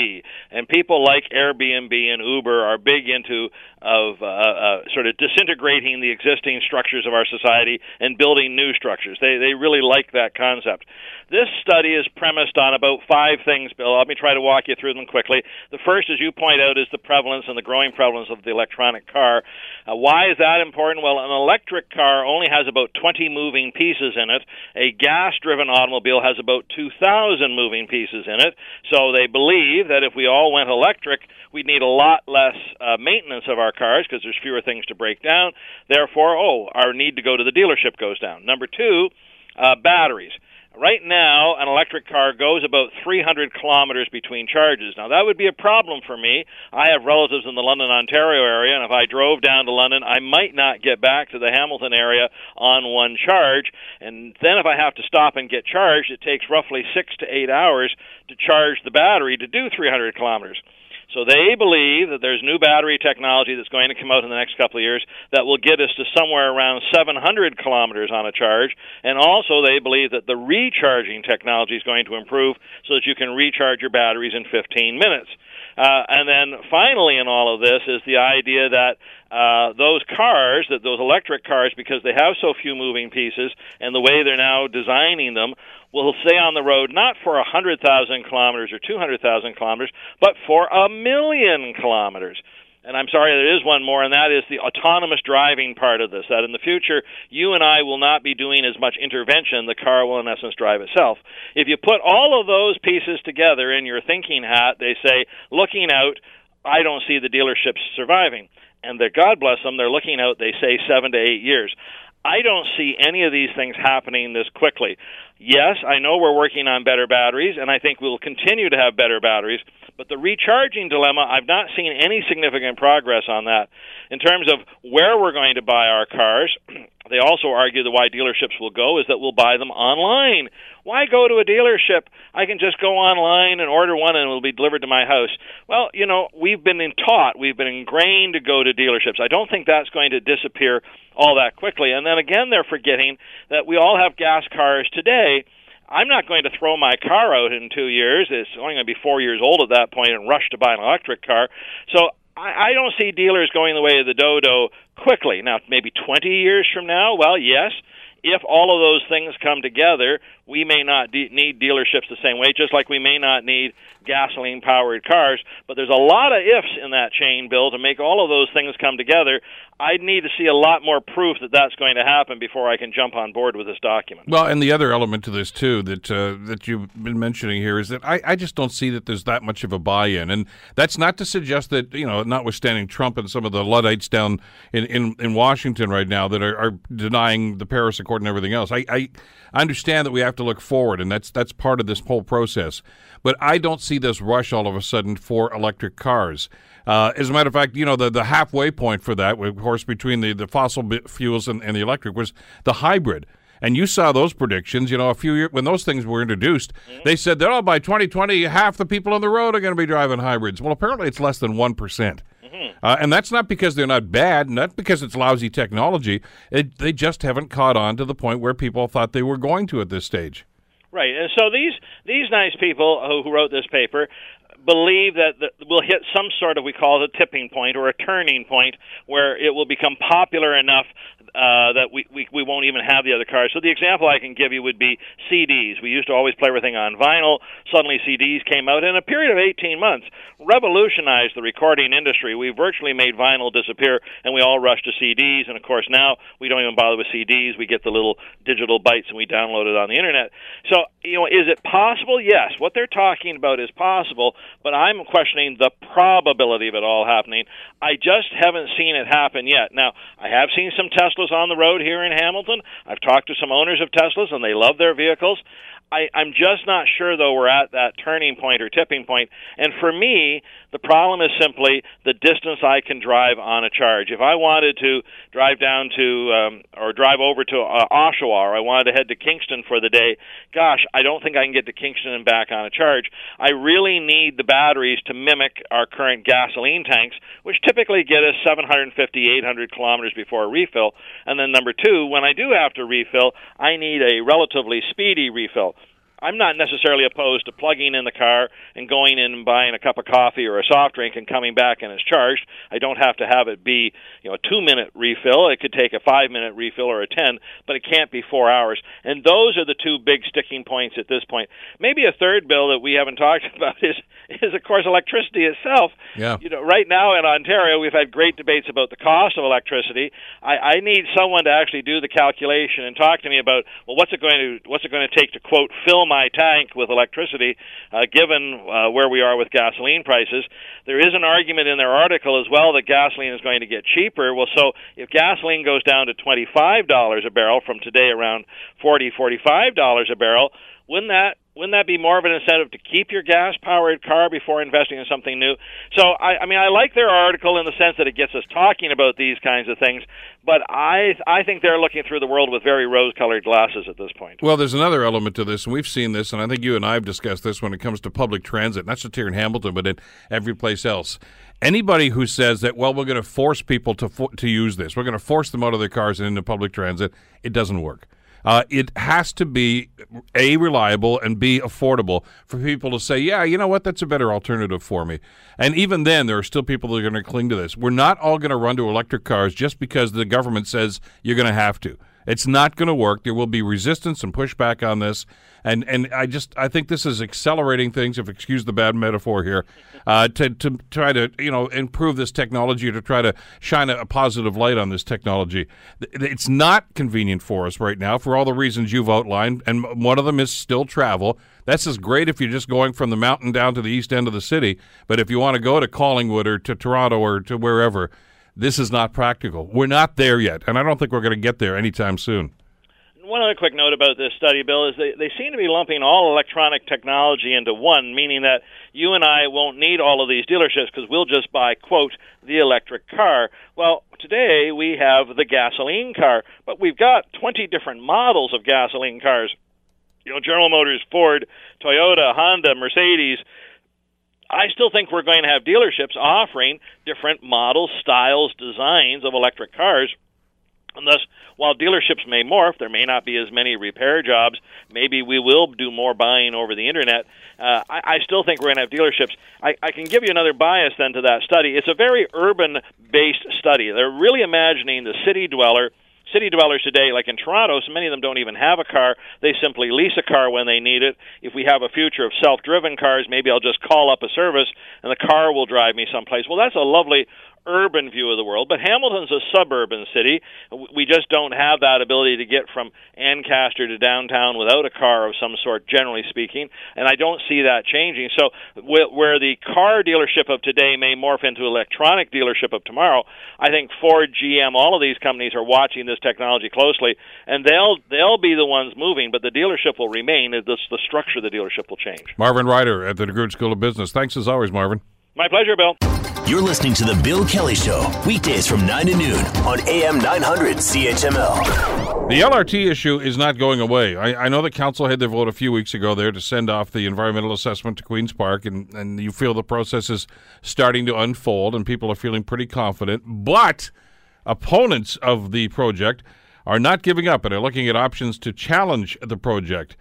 And people like Airbnb and Uber are big into of uh, uh, sort of disintegrating the existing structures of our society and building new structures. They, they really like that concept. This study is premised on about five things, Bill. Let me try to walk you through them quickly. The first, as you point out, is the prevalence and the growing prevalence of the electronic car. Uh, why is that important? Well, an electric car only has about 20 moving pieces in it. A gas driven automobile has about 2,000 moving pieces in it. So they believe that if we all went electric, we'd need a lot less uh, maintenance of our cars because there's fewer things to break down. Therefore, oh, our need to go to the dealership goes down. Number two, uh, batteries. Right now, an electric car goes about 300 kilometers between charges. Now, that would be a problem for me. I have relatives in the London, Ontario area, and if I drove down to London, I might not get back to the Hamilton area on one charge. And then if I have to stop and get charged, it takes roughly six to eight hours to charge the battery to do 300 kilometers. So they believe that there's new battery technology that's going to come out in the next couple of years that will get us to somewhere around 700 kilometers on a charge. And also, they believe that the recharging technology is going to improve so that you can recharge your batteries in 15 minutes. Uh, and then finally, in all of this, is the idea that uh, those cars, that those electric cars, because they have so few moving pieces, and the way they're now designing them, will stay on the road not for a hundred thousand kilometers or two hundred thousand kilometers, but for a million kilometers. And I'm sorry, there is one more, and that is the autonomous driving part of this. That in the future, you and I will not be doing as much intervention. The car will, in essence, drive itself. If you put all of those pieces together in your thinking hat, they say, looking out, I don't see the dealerships surviving. And they're, God bless them, they're looking out, they say, seven to eight years. I don't see any of these things happening this quickly. Yes, I know we're working on better batteries, and I think we'll continue to have better batteries, but the recharging dilemma, I've not seen any significant progress on that. In terms of where we're going to buy our cars, <clears throat> they also argue that why dealerships will go is that we'll buy them online. Why go to a dealership? I can just go online and order one and it will be delivered to my house. Well, you know, we've been taught, we've been ingrained to go to dealerships. I don't think that's going to disappear all that quickly. And then again, they're forgetting that we all have gas cars today. I'm not going to throw my car out in two years. It's only going to be four years old at that point and rush to buy an electric car. So I, I don't see dealers going the way of the dodo quickly. Now, maybe 20 years from now, well, yes. If all of those things come together, we may not de- need dealerships the same way, just like we may not need gasoline powered cars. But there's a lot of ifs in that chain, Bill, to make all of those things come together. I'd need to see a lot more proof that that's going to happen before I can jump on board with this document. Well, and the other element to this too that uh, that you've been mentioning here is that I, I just don't see that there's that much of a buy-in, and that's not to suggest that you know, notwithstanding Trump and some of the luddites down in, in, in Washington right now that are, are denying the Paris Accord and everything else. I, I understand that we have to look forward, and that's that's part of this whole process. But I don't see this rush all of a sudden for electric cars. Uh, as a matter of fact, you know, the, the halfway point for that, of course, between the, the fossil fuels and, and the electric was the hybrid. And you saw those predictions, you know, a few years when those things were introduced. Mm-hmm. They said that, oh, by 2020, half the people on the road are going to be driving hybrids. Well, apparently it's less than 1%. Mm-hmm. Uh, and that's not because they're not bad, not because it's lousy technology. It, they just haven't caught on to the point where people thought they were going to at this stage. Right, and so these these nice people who, who wrote this paper believe that, that we'll hit some sort of we call it a tipping point or a turning point where it will become popular enough uh, that we, we we won't even have the other cars. So the example I can give you would be CDs. We used to always play everything on vinyl. Suddenly CDs came out in a period of 18 months, revolutionized the recording industry. We virtually made vinyl disappear, and we all rushed to CDs. And of course now we don't even bother with CDs. We get the little digital bytes and we download it on the internet. So you know, is it possible? Yes. What they're talking about is possible, but I'm questioning the probability of it all happening. I just haven't seen it happen yet. Now I have seen some Tesla Teslas on the road here in Hamilton. I've talked to some owners of Teslas, and they love their vehicles. I, I'm just not sure, though, we're at that turning point or tipping point. And for me, the problem is simply the distance I can drive on a charge. If I wanted to drive down to um, or drive over to uh, Oshawa, or I wanted to head to Kingston for the day, gosh, I don't think I can get to Kingston and back on a charge. I really need the batteries to mimic our current gasoline tanks, which typically get us 750, 800 kilometers before a refill. And then number two, when I do have to refill, I need a relatively speedy refill. I'm not necessarily opposed to plugging in the car and going in and buying a cup of coffee or a soft drink and coming back and it's charged. I don't have to have it be, you know, a 2-minute refill. It could take a 5-minute refill or a 10, but it can't be 4 hours. And those are the two big sticking points at this point. Maybe a third bill that we haven't <laughs> talked about is is of course electricity itself. Yeah. You know, right now in Ontario we've had great debates about the cost of electricity. I, I need someone to actually do the calculation and talk to me about well what's it going to what's it going to take to quote fill my tank with electricity, uh, given uh, where we are with gasoline prices. There is an argument in their article as well that gasoline is going to get cheaper. Well, so if gasoline goes down to $25 a barrel from today around $40, $45 a barrel, wouldn't that wouldn't that be more of an incentive to keep your gas powered car before investing in something new? So I, I mean I like their article in the sense that it gets us talking about these kinds of things, but I I think they're looking through the world with very rose colored glasses at this point. Well, there's another element to this, and we've seen this, and I think you and I have discussed this when it comes to public transit, not just here in Hamilton, but in every place else. Anybody who says that, well, we're going to force people to fo- to use this, we're going to force them out of their cars and into public transit, it doesn't work. Uh, it has to be a reliable and b affordable for people to say, yeah, you know what, that's a better alternative for me. And even then, there are still people that are going to cling to this. We're not all going to run to electric cars just because the government says you're going to have to. It's not going to work. There will be resistance and pushback on this, and and I just I think this is accelerating things. If excuse the bad metaphor here, uh, to to try to you know improve this technology to try to shine a, positive light on this technology. It's not convenient for us right now for all the reasons you've outlined, and one of them is still travel. That's as great if you're just going from the mountain down to the east end of the city, but if you want to go to Collingwood or to Toronto or to wherever this is not practical. We're not there yet, and I don't think we're going to get there anytime soon. One other quick note about this study, Bill, is they, they seem to be lumping all electronic technology into one, meaning that you and I won't need all of these dealerships because we'll just buy, quote, the electric car. Well, today we have the gasoline car, but we've got 20 different models of gasoline cars. You know, General Motors, Ford, Toyota, Honda, Mercedes, I still think we're going to have dealerships offering different models, styles, designs of electric cars. And thus, while dealerships may morph, there may not be as many repair jobs. Maybe we will do more buying over the internet. Uh, I, I still think we're going to have dealerships. I, I can give you another bias then to that study. It's a very urban-based study. They're really imagining the city dweller city dwellers today, like in Toronto, so many of them don't even have a car. They simply lease a car when they need it. If we have a future of self driven cars, maybe I'll just call up a service and the car will drive me someplace. Well, that's a lovely urban view of the world, but Hamilton's a suburban city. We just don't have that ability to get from Ancaster to downtown without a car of some sort, generally speaking, and I don't see that changing. So, where the car dealership of today may morph into electronic dealership of tomorrow, I think Ford, GM, all of these companies are watching this technology closely, and they'll they'll be the ones moving, but the dealership will remain. The, the structure of the dealership will change. Marvin Ryder at the DeGroote School of Business. Thanks as always, Marvin. My pleasure, Bill. You're listening to The Bill Kelly Show, weekdays from 9 to noon on AM 900 CHML. The LRT issue is not going away. I, I, know the council had their vote a few weeks ago there to send off the environmental assessment to Queen's Park, and, and you feel the process is starting to unfold, and people are feeling pretty confident. But opponents of the project are not giving up and are looking at options to challenge the project.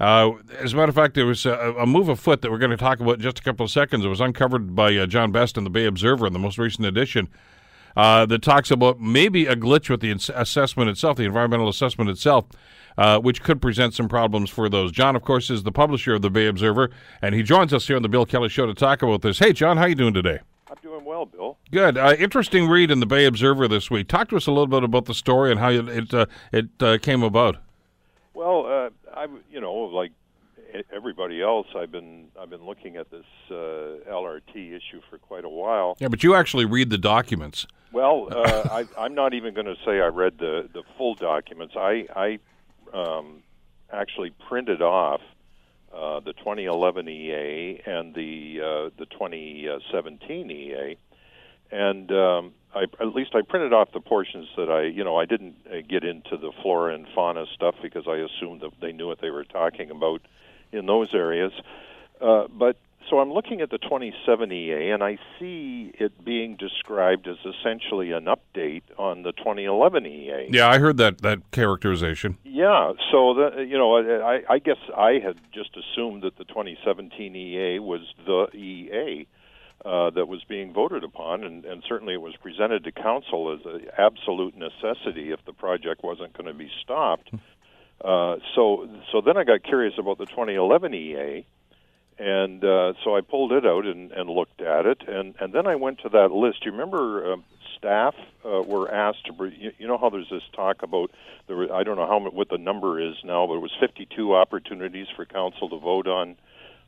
Uh, as a matter of fact, there was a, a, move afoot that we're going to talk about in just a couple of seconds. It was uncovered by uh, John Best in the Bay Observer in the most recent edition uh, that talks about maybe a glitch with the ins- assessment itself, the environmental assessment itself, uh, which could present some problems for those. John, of course, is the publisher of the Bay Observer, and he joins us here on the Bill Kelly Show to talk about this. Hey, John, how you doing today? I'm doing well, Bill. Good. Uh, interesting read in the Bay Observer this week. Talk to us a little bit about the story and how it it, uh, it came about. Well, uh, I you know like everybody else, I've been I've been looking at this uh, LRT issue for quite a while. Yeah, but you actually read the documents. Well, <laughs> uh, I, I'm not even going to say I read the the full documents. I I um, actually printed off uh, the 2011 EA and the uh, the 2017 EA, and um, I, at least I printed off the portions that I, you know, I didn't uh, get into the flora and fauna stuff because I assumed that they knew what they were talking about in those areas. Uh, but so I'm looking at the 27 EA, and I see it being described as essentially an update on the 2011 EA. Yeah, I heard that that characterization. Yeah, so the, you know, I, I guess I had just assumed that the 2017 EA was the EA uh, that was being voted upon, and, and certainly it was presented to council as an absolute necessity if the project wasn't going to be stopped. Uh, so, so then I got curious about the 2011 EA, and uh, so I pulled it out and, and looked at it, and, and then I went to that list. You remember uh, staff uh, were asked to, you, you know how there's this talk about there were, I don't know how what the number is now, but it was 52 opportunities for council to vote on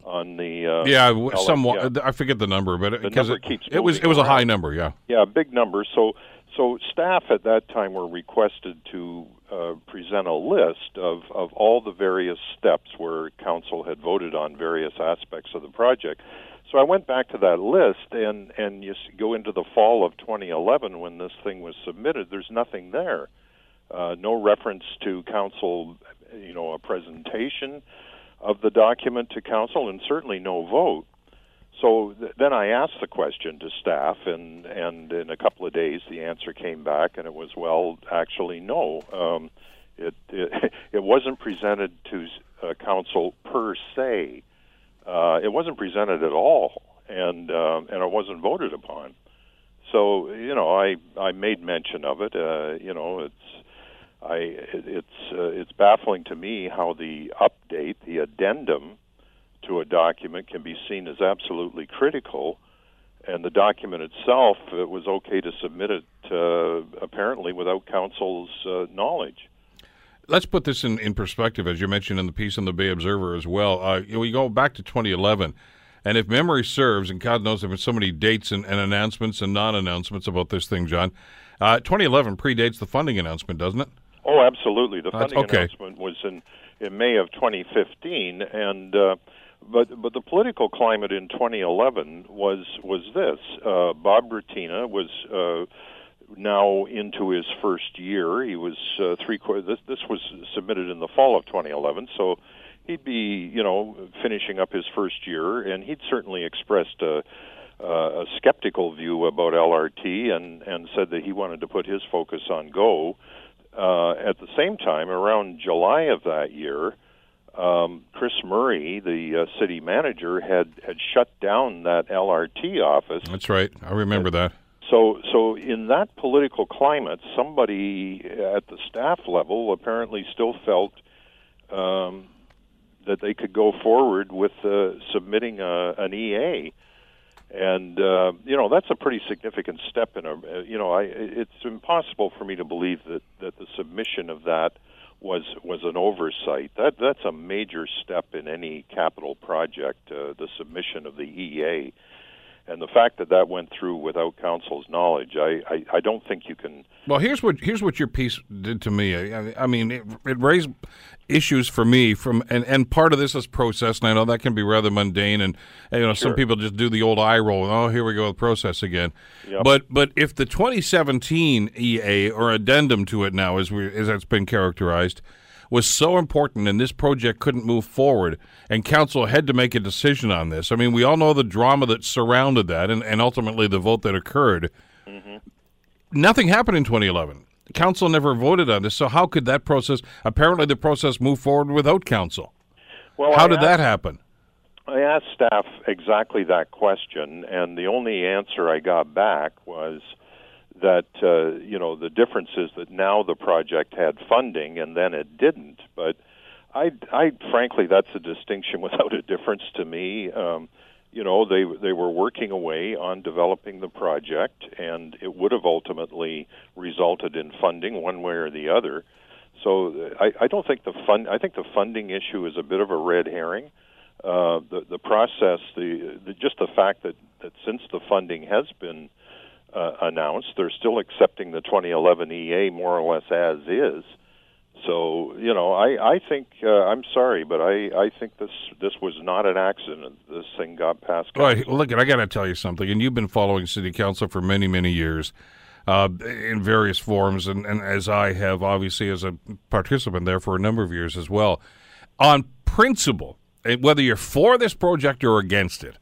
on the uh, yeah, somewhat. Yeah. I forget the number, but number it, keeps it was it was around. a high number. Yeah, yeah, big number. So so staff at that time were requested to uh, present a list of of all the various steps where council had voted on various aspects of the project. So I went back to that list, and and you go into the fall of 2011 when this thing was submitted. There's nothing there. Uh, no reference to council, you know, a presentation of the document to council, and certainly no vote. So th- then I asked the question to staff, and and in a couple of days the answer came back, and it was well, actually no. Um, it, it <laughs> it wasn't presented to uh, council per se. Uh, it wasn't presented at all, and uh, and it wasn't voted upon. So you know, I I made mention of it. Uh, you know, it's I it's uh, it's baffling to me how the update, the addendum to a document can be seen as absolutely critical, and the document itself it was okay to submit it uh, apparently without council's uh, knowledge. Let's put this in, in perspective, as you mentioned in the piece in the Bay Observer as well. Uh, we go back to 2011, and if memory serves, and God knows there have so many dates and, and announcements and non-announcements about this thing, John. Uh, 2011 predates the funding announcement, doesn't it? Oh, absolutely. The funding okay. announcement was in in May of 2015, and uh, but but the political climate in 2011 was was this. Uh, Bob Bratina was. Uh, now into his first year, he was uh, three. This, this was submitted in the fall of 2011, so he'd be, you know, finishing up his first year, and he'd certainly expressed a, uh, a skeptical view about LRT and and said that he wanted to put his focus on Go. Uh, at the same time, around July of that year, um, Chris Murray, the uh, city manager, had had shut down that LRT office. That's right. I remember that. So, so in that political climate, somebody at the staff level apparently still felt um, that they could go forward with uh, submitting a, an EA, and uh, you know that's a pretty significant step in a. You know, I, it's impossible for me to believe that that the submission of that was was an oversight. That that's a major step in any capital project. Uh, the submission of the EA and the fact that that went through without council's knowledge, I, I, I don't think you can. Well, here's what here's what your piece did to me. I, I mean, it, it, raised issues for me from, and, and part of this is process, and I know that can be rather mundane, and, and you know sure. some people just do the old eye roll. Oh, here we go with process again. Yep. But but if the 2017 EA or addendum to it now, as we as it's been characterized was so important and this project couldn't move forward and council had to make a decision on this. I mean, we all know the drama that surrounded that and, and ultimately the vote that occurred. Mm-hmm. Nothing happened in 2011. Council never voted on this, so how could that process? Apparently, the process moved forward without council. Well, how I did asked, that happen? I asked staff exactly that question, and the only answer I got back was that uh, you know the difference is that now the project had funding and then it didn't. But I, I frankly, that's a distinction <laughs> without a difference to me. Um, you know, they they were working away on developing the project, and it would have ultimately resulted in funding one way or the other. So I, I don't think the fund. I think the funding issue is a bit of a red herring. Uh, the the process, the, the just the fact that that since the funding has been uh, announced. They're still accepting the 2011 EA more or less as is. So you know, I I think uh, I'm sorry, but I I think this this was not an accident. This thing got passed. Right. Well, look, I got to tell you something, and you've been following city council for many many years. Uh, in various forms, and, and as I have, obviously, as a participant there for a number of years as well. On principle, eh, whether you're for this project or against it,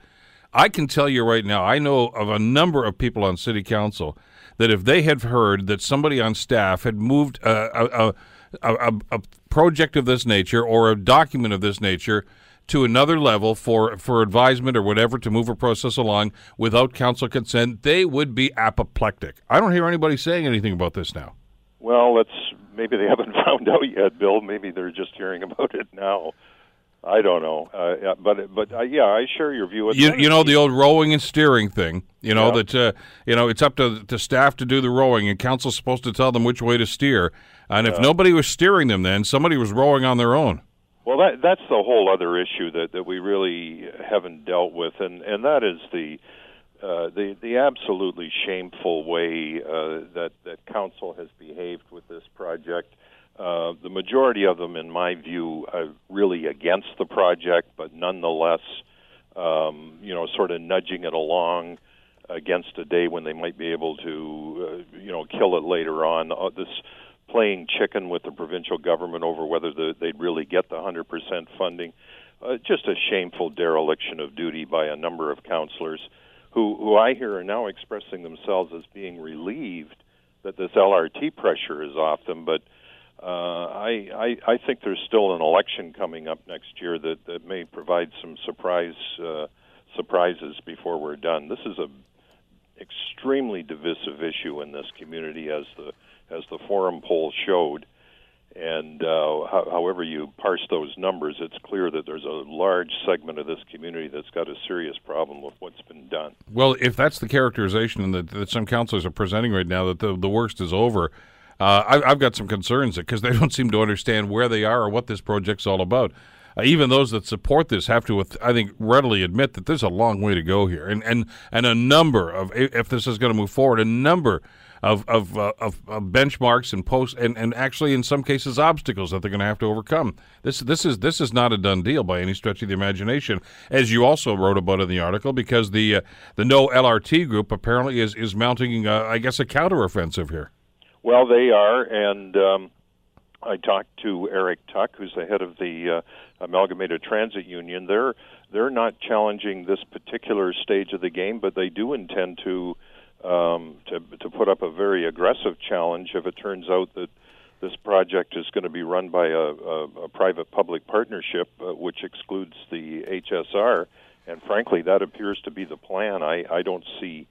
I can tell you right now, I know of a number of people on city council that if they had heard that somebody on staff had moved a, a, a, a project of this nature or a document of this nature to another level for, for advisement or whatever to move a process along without council consent, they would be apoplectic. I don't hear anybody saying anything about this now. Well, let's maybe they <laughs> haven't found out yet, Bill. Maybe they're just hearing about it now. I don't know, uh, but but uh, yeah, I share your view. You, you know the old rowing and steering thing. You know yeah. that uh, you know it's up to to staff to do the rowing, and council's supposed to tell them which way to steer. And if nobody was steering them, then somebody was rowing on their own. Well, that that's the whole other issue that that we really haven't dealt with, and and that is the. Uh, the the absolutely shameful way uh, that that council has behaved with this project. Uh, the majority of them, in my view, are really against the project, but nonetheless, um, you know, sort of nudging it along against a day when they might be able to, uh, you know, kill it later on. Uh, this playing chicken with the provincial government over whether the, they'd really get the 100% funding. Uh, just a shameful dereliction of duty by a number of councillors who, who I hear are now expressing themselves as being relieved that this LRT pressure is off them, but uh, I, I think there's still an election coming up next year that that may provide some surprise uh, surprises before we're done. This is a extremely divisive issue in this community, as the as the forum poll showed. And uh, ho- however you parse those numbers, it's clear that there's a large segment of this community that's got a serious problem with what's been done. Well, if that's the characterization that, that some councilors are presenting right now, that the, the worst is over, uh, I, have got some concerns because they <laughs> don't seem to understand where they are or what this project's all about. Uh, even those that support this have to, I think, readily admit that there's a long way to go here, and and and a number of if this is going to move forward, a number of of, uh, of, of benchmarks and post and, and actually in some cases obstacles that they're going to have to overcome. This this is this is not a done deal by any stretch of the imagination, as you also wrote about in the article, because the uh, the No LRT group apparently is is mounting, uh, I guess, a counteroffensive here. Well, they are, and um, I talked to Eric Tuck, who's the head of the uh, Amalgamated Transit Union. They're they're not challenging this particular stage of the game, but they do intend to um, to to put up a very aggressive challenge if it turns out that this project is going to be run by a, a, a private-public partnership, uh, which excludes the HSR. And frankly, that appears to be the plan. I, I don't see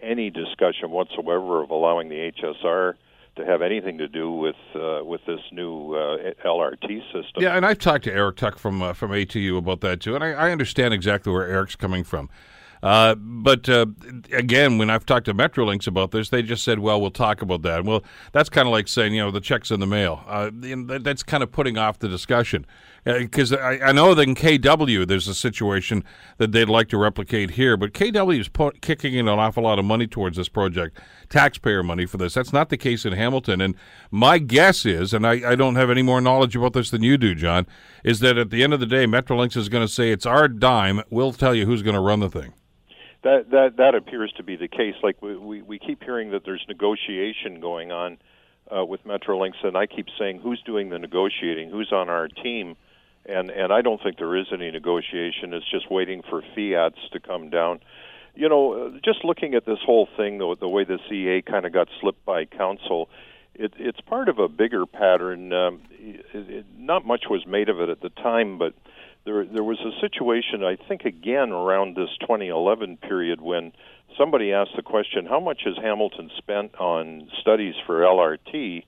any discussion whatsoever of allowing the HSR to have anything to do with uh, with this new uh, LRT system. Yeah, and I've talked to Eric Tuck from uh, from ATU about that too, and I, I understand exactly where Eric's coming from. Uh, but uh, again, when I've talked to Metrolinx about this, they just said, "Well, we'll talk about that." Well, that's kind of like saying, you know, the check's in the mail. Uh, that's kind of putting off the discussion because I, I, know that in KW there's a situation that they'd like to replicate here, but KW is po- kicking in an awful lot of money towards this project, taxpayer money for this. That's not the case in Hamilton. And my guess is, and I, I don't have any more knowledge about this than you do, John, is that at the end of the day, Metrolinx is going to say it's our dime. We'll tell you who's going to run the thing. That that that appears to be the case. Like we we, we keep hearing that there's negotiation going on uh, with Metrolinx, and I keep saying, who's doing the negotiating? Who's on our team? And and I don't think there is any negotiation. It's just waiting for fiats to come down. You know, just looking at this whole thing, the, the way the EA kind of got slipped by council, it, it's part of a bigger pattern. Um, it, it, not much was made of it at the time, but there there was a situation I think again around this 2011 period when somebody asked the question how much has Hamilton spent on studies for LRT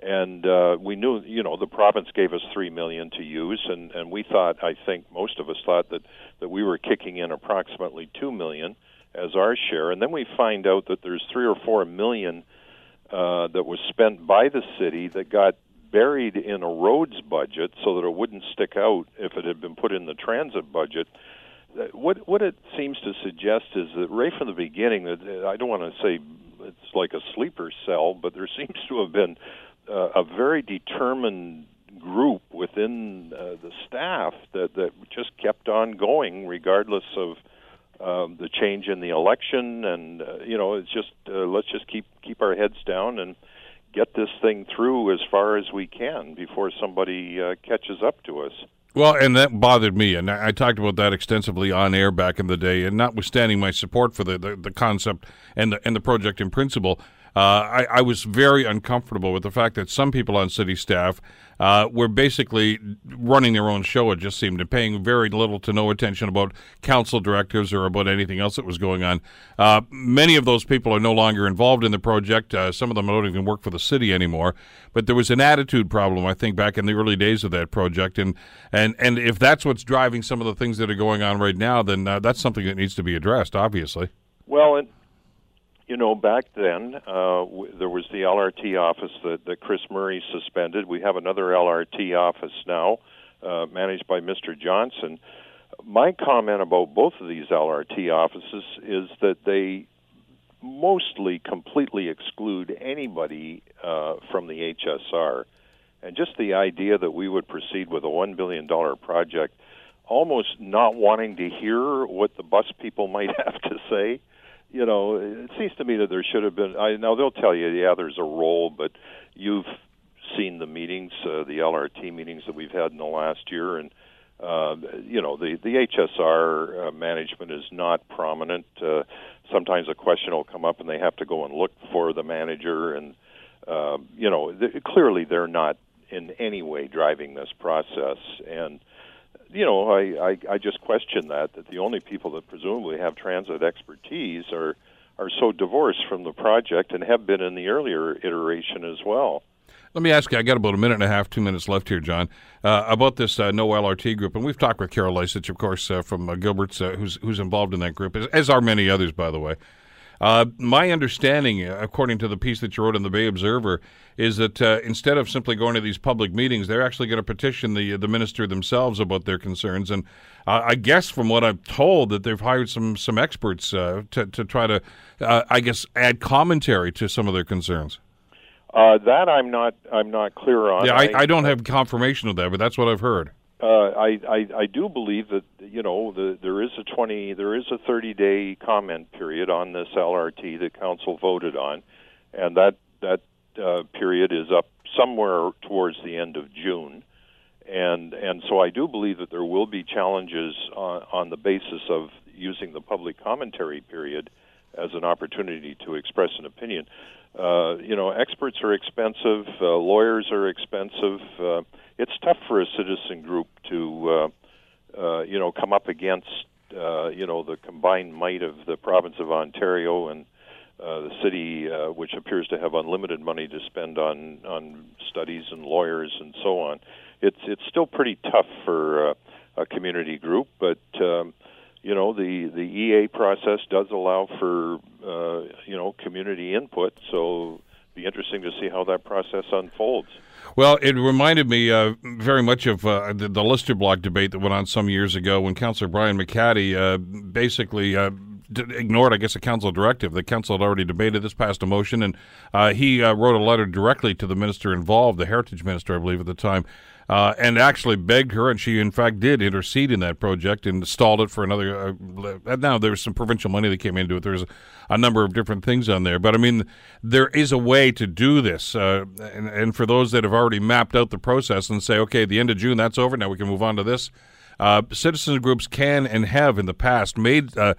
and uh, we knew you know the province gave us 3 million to use and and we thought I think most of us thought that that we were kicking in approximately 2 million as our share and then we find out that there's 3 or 4 million uh, that was spent by the city that got buried in a roads budget so that it wouldn't stick out if it had been put in the transit budget. Uh, what what it seems to suggest is that right from the beginning, that I don't want to say it's like a sleeper cell, but there <laughs> seems to have been uh, a very determined group within uh, the staff that that just kept on going regardless of um, the change in the election, and uh, you know, it's just uh, let's just keep keep our heads down and get this thing through as far as we can before somebody uh, catches up to us. Well, and that bothered me, and I talked about that extensively on air back in the day. And notwithstanding my support for the, the, the concept and the, and the project in principle, I, I, was very uncomfortable with the fact that some people on city staff uh, were basically running their own show. It just seemed and paying very little to no attention about council directives or about anything else that was going on. Uh, many of those people are no longer involved in the project. Uh, some of them don't even work for the city anymore. But there was an attitude problem, I think, back in the early days of that project. And and and if that's what's driving some of the things that are going on right now, then uh, that's something that needs to be addressed. Obviously. Well, and you know, back then uh, w- there was the LRT office that, that Chris Murray suspended. We have another LRT office now, uh, managed by Mr. Johnson. My comment about both of these LRT offices is that they mostly completely exclude anybody uh, from the HSR. And just the idea that we would proceed with a $1 billion project, almost not wanting to hear what the bus people might <laughs> have to say you know, it seems to me that there should have been. I now they'll tell you, yeah, there's a role, but you've seen the meetings, uh, the LRT meetings that we've had in the last year, and uh, you know, the the HSR uh, management is not prominent. Uh, sometimes a question will come up, and they have to go and look for the manager, and uh, you know, th- clearly they're not in any way driving this process, and you know, I, I, I just question that that the only people that presumably have transit expertise are are so divorced from the project and have been in the earlier iteration as well. Let me ask you, I got about a minute and a half, two minutes left here, John, uh, about this uh, No LRT group. And we've talked with Carol Lysich, of course, uh, from uh, Gilbert's, uh, who's, who's involved in that group, as, as are many others, by the way. Uh, my understanding, according to the piece that you wrote in the Bay Observer, is that uh, instead of simply going to these public meetings, they're actually going to petition the the minister themselves about their concerns. And uh, I guess, from what I'm told, that they've hired some some experts uh, to to try to, uh, I guess, add commentary to some of their concerns. Uh, that I'm not I'm not clear on. Yeah, I, I, I don't have confirmation of that, but that's what I've heard. Uh, I, I I do believe that you know the, there is a twenty there is a thirty day comment period on this LRT that council voted on, and that that uh, period is up somewhere towards the end of June, and and so I do believe that there will be challenges on, on the basis of using the public commentary period as an opportunity to express an opinion. Uh, you know, experts are expensive, uh, lawyers are expensive. It's tough for a citizen group to, uh, uh, you know, come up against, uh, you know, the combined might of the province of Ontario and uh, the city, uh, which appears to have unlimited money to spend on on studies and lawyers and so on. It's it's still pretty tough for uh, a community group, but um, you know the the EA process does allow for uh, you know community input, so be interesting to see how that process unfolds. Well, it reminded me uh, very much of uh, the, the Lister Block debate that went on some years ago when Councillor Brian McHattie uh, basically uh, ignored, I guess, a council directive. The council had already debated this, passed a motion, and uh, he uh, wrote a letter directly to the minister involved, the heritage minister, I believe, at the time, uh, and actually begged her, and she in fact did intercede in that project and stalled it for another. Uh, now there was some provincial money that came into it. There's a, number of different things on there, but I mean, there is a way to do this, uh, and, and, for those that have already mapped out the process and say, okay, the end of June, that's over. Now we can move on to this. Uh, citizen groups can and have in the past made uh,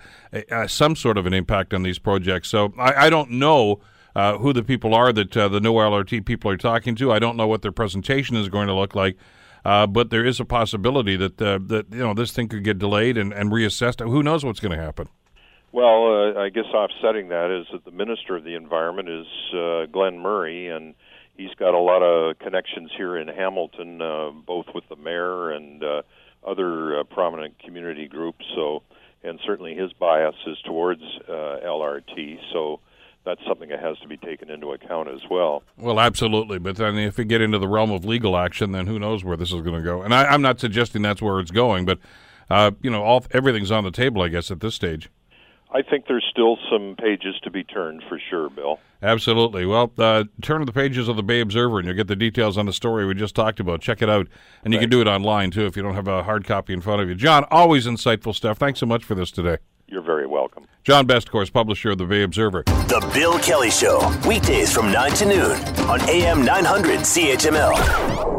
some sort of an impact on these projects. So I, I don't know uh, who the people are that uh, the no LRT people are talking to. I don't know what their presentation is going to look like. Uh, but there is a possibility that that you know this thing could get delayed and, and reassessed. Who knows what's going to happen? Well, I guess offsetting that is that the Minister of the Environment is Glenn Murray, and he's got a lot of connections here in Hamilton, uh, both with the mayor and uh, other uh, prominent community groups. So, and certainly his bias is towards uh, LRT. So, that's something that has to be taken into account as well. Well, absolutely. But then if we get into the realm of legal action, then who knows where this is going to go? And I, am not suggesting that's where it's going, but uh, you know, all everything's on the table, I guess, at this stage. I think there's still some pages to be turned for sure, Bill. Absolutely. Well, uh, turn to the pages of the Bay Observer and you'll get the details on the story we just talked about. Check it out. And you can do it online, too, if you don't have a hard copy in front of you. John, always insightful stuff. Thanks so much for this today. You're very welcome. John Best, of course, publisher of the Bay Observer. The Bill Kelly Show, weekdays from 9 to noon on AM 900 CHML.